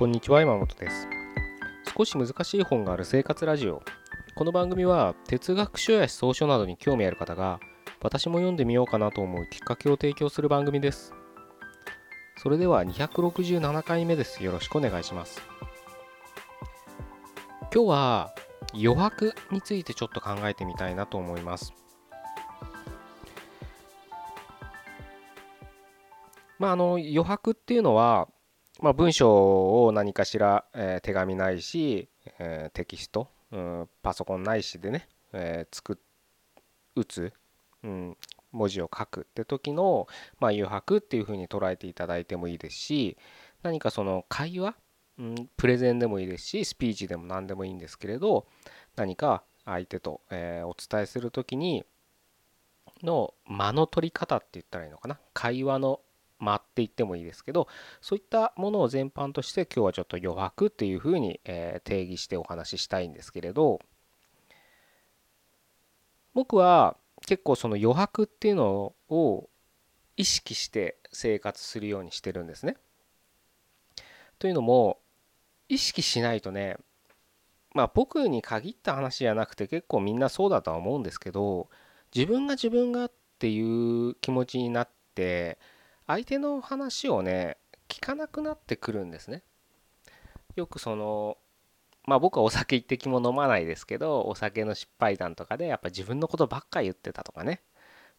こんにちは山本です。少し難しい本がある生活ラジオ。この番組は哲学書や思想書などに興味ある方が私も読んでみようかなと思うきっかけを提供する番組です。それでは267回目です。よろしくお願いします。今日は余白についてちょっと考えてみたいなと思います。まああの余白っていうのはまあ、文章を何かしら、え、手紙ないし、え、テキスト、うん、パソコンないしでね、えー、作打つ、うん、文字を書くって時の、まあ、余白っていうふうに捉えていただいてもいいですし何かその会話、うん、プレゼンでもいいですしスピーチでも何でもいいんですけれど何か相手と、えー、お伝えする時にの間の取り方って言ったらいいのかな。会話の間って言ってもいいですけどそういったものを全般として今日はちょっと余白っていうふうに、え定義してお話ししたいんですけれど僕は結構その余白っていうのを意識して生活するようにしてるんですね。というのも意識しないとねまあ僕に限った話じゃなくて結構みんなそうだとは思うんですけど自分が自分がっていう気持ちになって相手の話をね聞かなくなってくるんですね。よくそのまあ僕はお酒一滴も飲まないですけどお酒の失敗談とかでやっぱ自分のことばっか言ってたとかね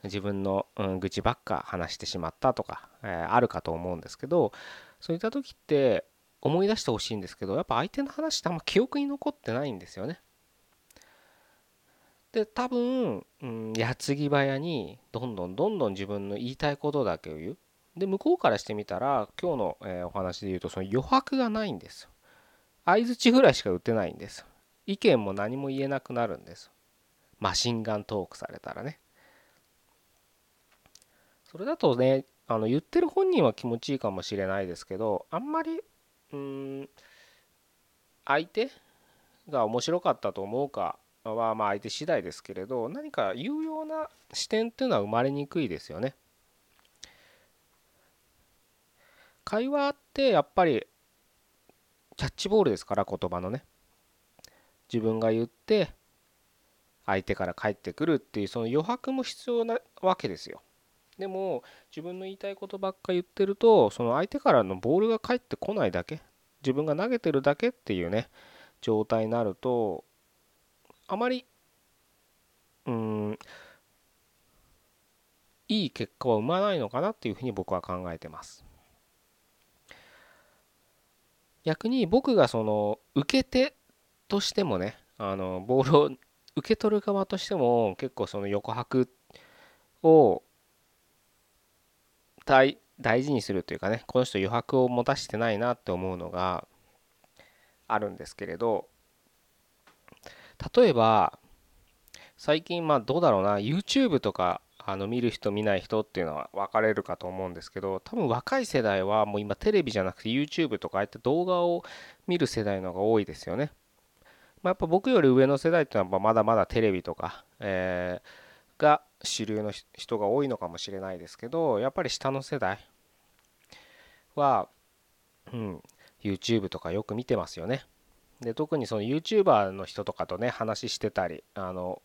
自分の、うん、愚痴ばっか話してしまったとか、えー、あるかと思うんですけどそういった時って思い出してほしいんですけどやっぱ相手の話ってあんま記憶に残ってないんですよね。で多分、うん、矢継ぎ早にどんどんどんどん自分の言いたいことだけを言うで向こうからしてみたら今日の、えー、お話で言うとその余白がないんです相づちぐらいしか打てないんです意見も何も言えなくなるんですマシンガントークされたらね。それだとねあの言ってる本人は気持ちいいかもしれないですけどあんまりうん相手が面白かったと思うかはまあ相手次第ですけれど何か有用な視点っていうのは生まれにくいですよね。会話ってやっぱりキャッチボールですから言葉のね自分が言って相手から返ってくるっていうその余白も必要なわけですよでも自分の言いたいことばっか言ってるとその相手からのボールが返ってこないだけ自分が投げてるだけっていうね状態になるとあまりうんいい結果は生まないのかなっていうふうに僕は考えてます。逆に僕がその受け手としてもねあのボールを受け取る側としても結構その横拍を大事にするというかねこの人余白を持たせてないなって思うのがあるんですけれど例えば最近まあどうだろうな YouTube とかあの見る人見ない人っていうのは分かれるかと思うんですけど多分若い世代はもう今テレビじゃなくて YouTube とかああいった動画を見る世代の方が多いですよね。まあ、やっぱ僕より上の世代っていうのはまだまだテレビとか、えー、が主流の人が多いのかもしれないですけどやっぱり下の世代は、うん、YouTube とかよく見てますよね。で特にその YouTuber の人とかとね話してたりあの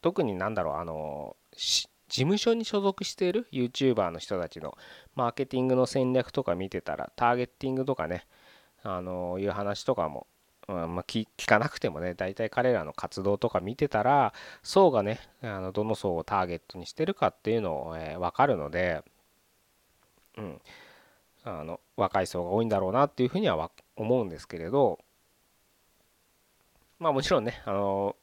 特になんだろうあの事務所に所属している YouTuber の人たちのマーケティングの戦略とか見てたらターゲッティングとかねあのいう話とかも、うんまあ、聞かなくてもね大体彼らの活動とか見てたら層がねあのどの層をターゲットにしてるかっていうのを、えー、分かるので、うん、あの若い層が多いんだろうなっていうふうには思うんですけれどまあもちろんねあの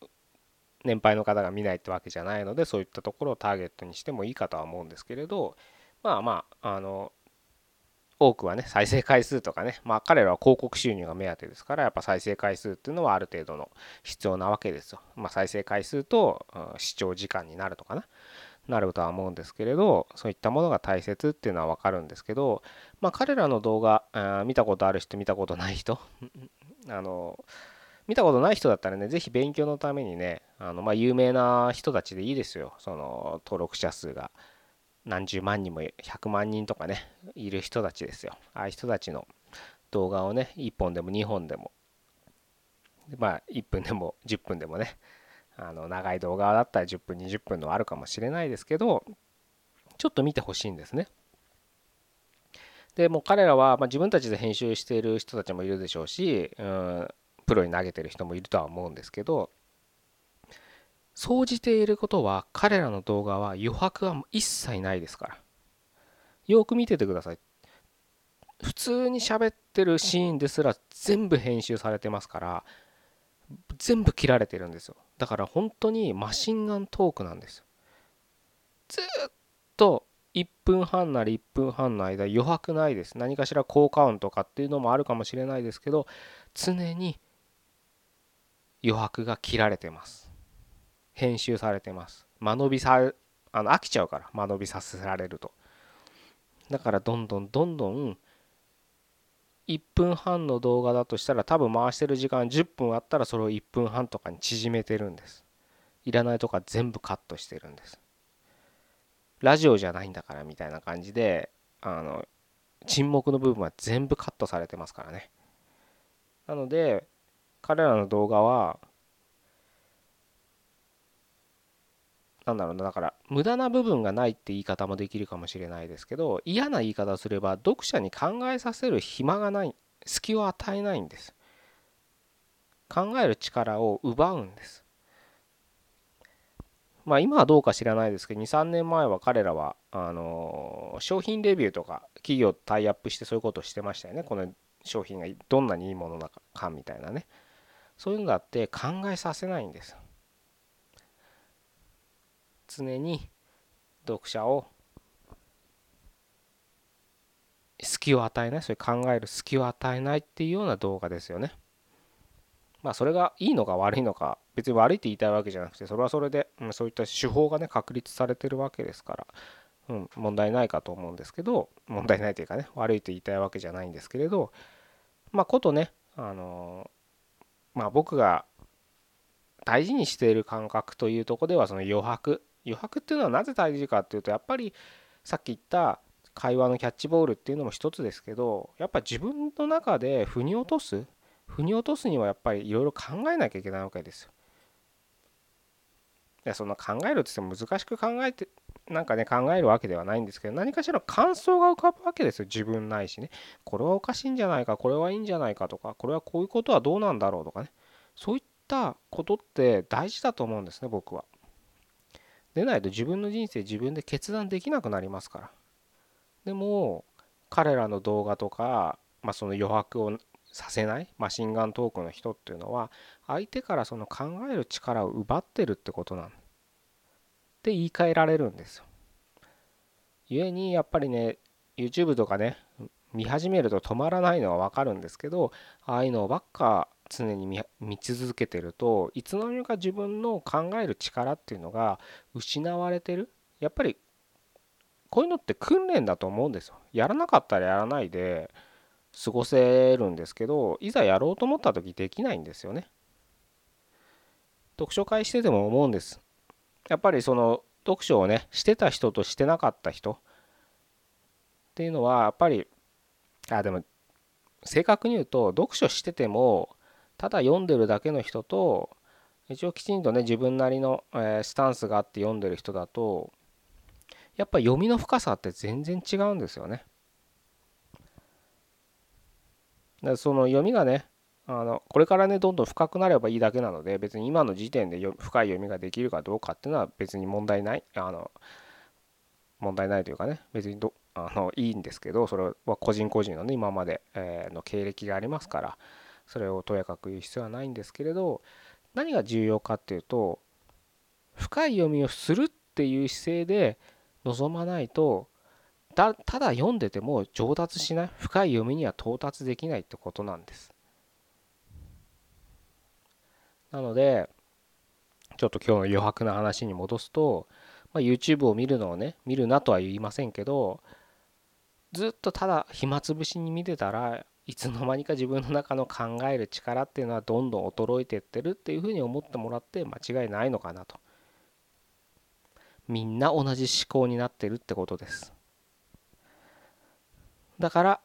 年配の方が見ないってわけじゃないのでそういったところをターゲットにしてもいいかとは思うんですけれどまあまああの多くはね再生回数とかねまあ彼らは広告収入が目当てですからやっぱ再生回数っていうのはある程度の必要なわけですよ。まあ、再生回数と、視聴時間になるとかななるとは思うんですけれどそういったものが大切っていうのは分かるんですけどまあ彼らの動画見たことある人見たことない人 あの見たことない人だったらね、ぜひ勉強のためにね、あのまあ、有名な人たちでいいですよ。その登録者数が何十万人も100万人とかね、いる人たちですよ。ああいう人たちの動画をね1本でも2本でもまあ1分でも10分でもねあの長い動画だったら10分20分のあるかもしれないですけどちょっと見てほしいんですね。でも彼らは、まあ、自分たちで編集している人たちもいるでしょうし、うん、プロに投げてる人もいるとは思うんですけど総じていることは彼らの動画は余白は一切ないですから。よく見ててください。普通に喋ってるシーンですら全部編集されてますから全部切られてるんですよ。だから本当にマシンガントークなんですよ。ずっと1分半なり1分半の間余白ないです。何かしら効果音とかっていうのもあるかもしれないですけど常に余白が切られてます。編集されてます。間延びさあの飽きちゃうから間延びさせられると。だからどんどんどんどん1分半の動画だとしたら多分回してる時間10分あったらそれを1分半とかに縮めてるんです。いらないとか全部カットしてるんです。ラジオじゃないんだからみたいな感じであの沈黙の部分は全部カットされてますからね。なので彼らの動画はなんだろうなだから無駄な部分がないって言い方もできるかもしれないですけど嫌な言い方をすれば読者に考えさせる暇がない隙を与えないんです。考える力を奪うんです。まあ今はどうか知らないですけど23年前は彼らはあの商品レビューとか企業タイアップしてそういうことをしてましたよね。この商品がどんなにいいものなのかみたいなね。そういうのだって考えさせないんです。常に読者を隙を与えないそれ考える隙を与えないっていうような動画ですよね。まあそれがいいのか悪いのか別に悪いって言いたいわけじゃなくてそれはそれで、うん、そういった手法がね確立されてるわけですから、うん、問題ないかと思うんですけど問題ないというかね悪いと言いたいわけじゃないんですけれどまあことねあのまあ僕が大事にしている感覚というとこではその余白余白っていうのはなぜ大事かっていうとやっぱりさっき言った会話のキャッチボールっていうのも一つですけどやっぱ自分の中で腑に落とす腑に落とすにはやっぱりいろいろ考えなきゃいけないわけですよ。いやそんな考えるって言っても難しく考えてなんかね考えるわけではないんですけど何かしら感想が浮かぶわけですよ。自分ないしね。これはおかしいんじゃないか。これはいいんじゃないかとか。これはこういうことはどうなんだろうとかね。そういったことって大事だと思うんですね僕は。でないと自分の人生自分で決断できなくなりますから。でも彼らの動画とか、まあ、その余白をさせないマシンガントークの人っていうのは相手からその考える力を奪ってるってことなんって言い換えられるんですよ。故にやっぱりね YouTube とかね見始めると止まらないのは分かるんですけどああいうのばっか常に見続けてるといつの間にか自分の考える力っていうのが失われてる。やっぱりこういうのって訓練だと思うんですよ。やらなかったらやらないで過ごせるんですけどいざやろうと思った時できないんですよね。読書会してても思うんです。やっぱりその読書をねしてた人としてなかった人っていうのはやっぱりあでも正確に言うと読書しててもただ読んでるだけの人と一応きちんとね自分なりの、えスタンスがあって読んでる人だとやっぱ読みの深さって全然違うんですよね。その読みがねあのこれからねどんどん深くなればいいだけなので別に今の時点で深い読みができるかどうかっていうのは別に問題ないあの問題ないというかね別にどあのいいんですけどそれは個人個人のね今まで、えの経歴がありますからそれをとやかく言う必要はないんですけれど何が重要かっていうと深い読みをするっていう姿勢で臨まないとただ読んでても上達しない深い読みには到達できないってことなんです。なのでちょっと今日の余白な話に戻すと、まあ、YouTube を見るのをね見るなとは言いませんけどずっとただ暇つぶしに見てたらいつの間にか自分の中の考える力っていうのはどんどん衰えてってるっていうふうに思ってもらって間違いないのかなとみんな同じ思考になってるってことですだから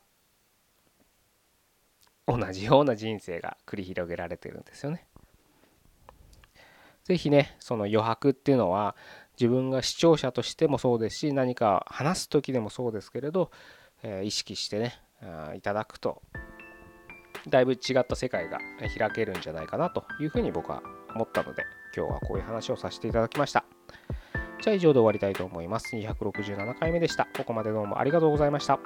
同じような人生が繰り広げられてるんですよね。是非ねその余白っていうのは自分が視聴者としてもそうですし何か話す時でもそうですけれど、え、意識してねいただくとだいぶ違った世界が開けるんじゃないかなというふうに僕は思ったので今日はこういう話をさせていただきました。じゃあ以上で終わりたいと思います。267回目でした。ここまでどうもありがとうございました。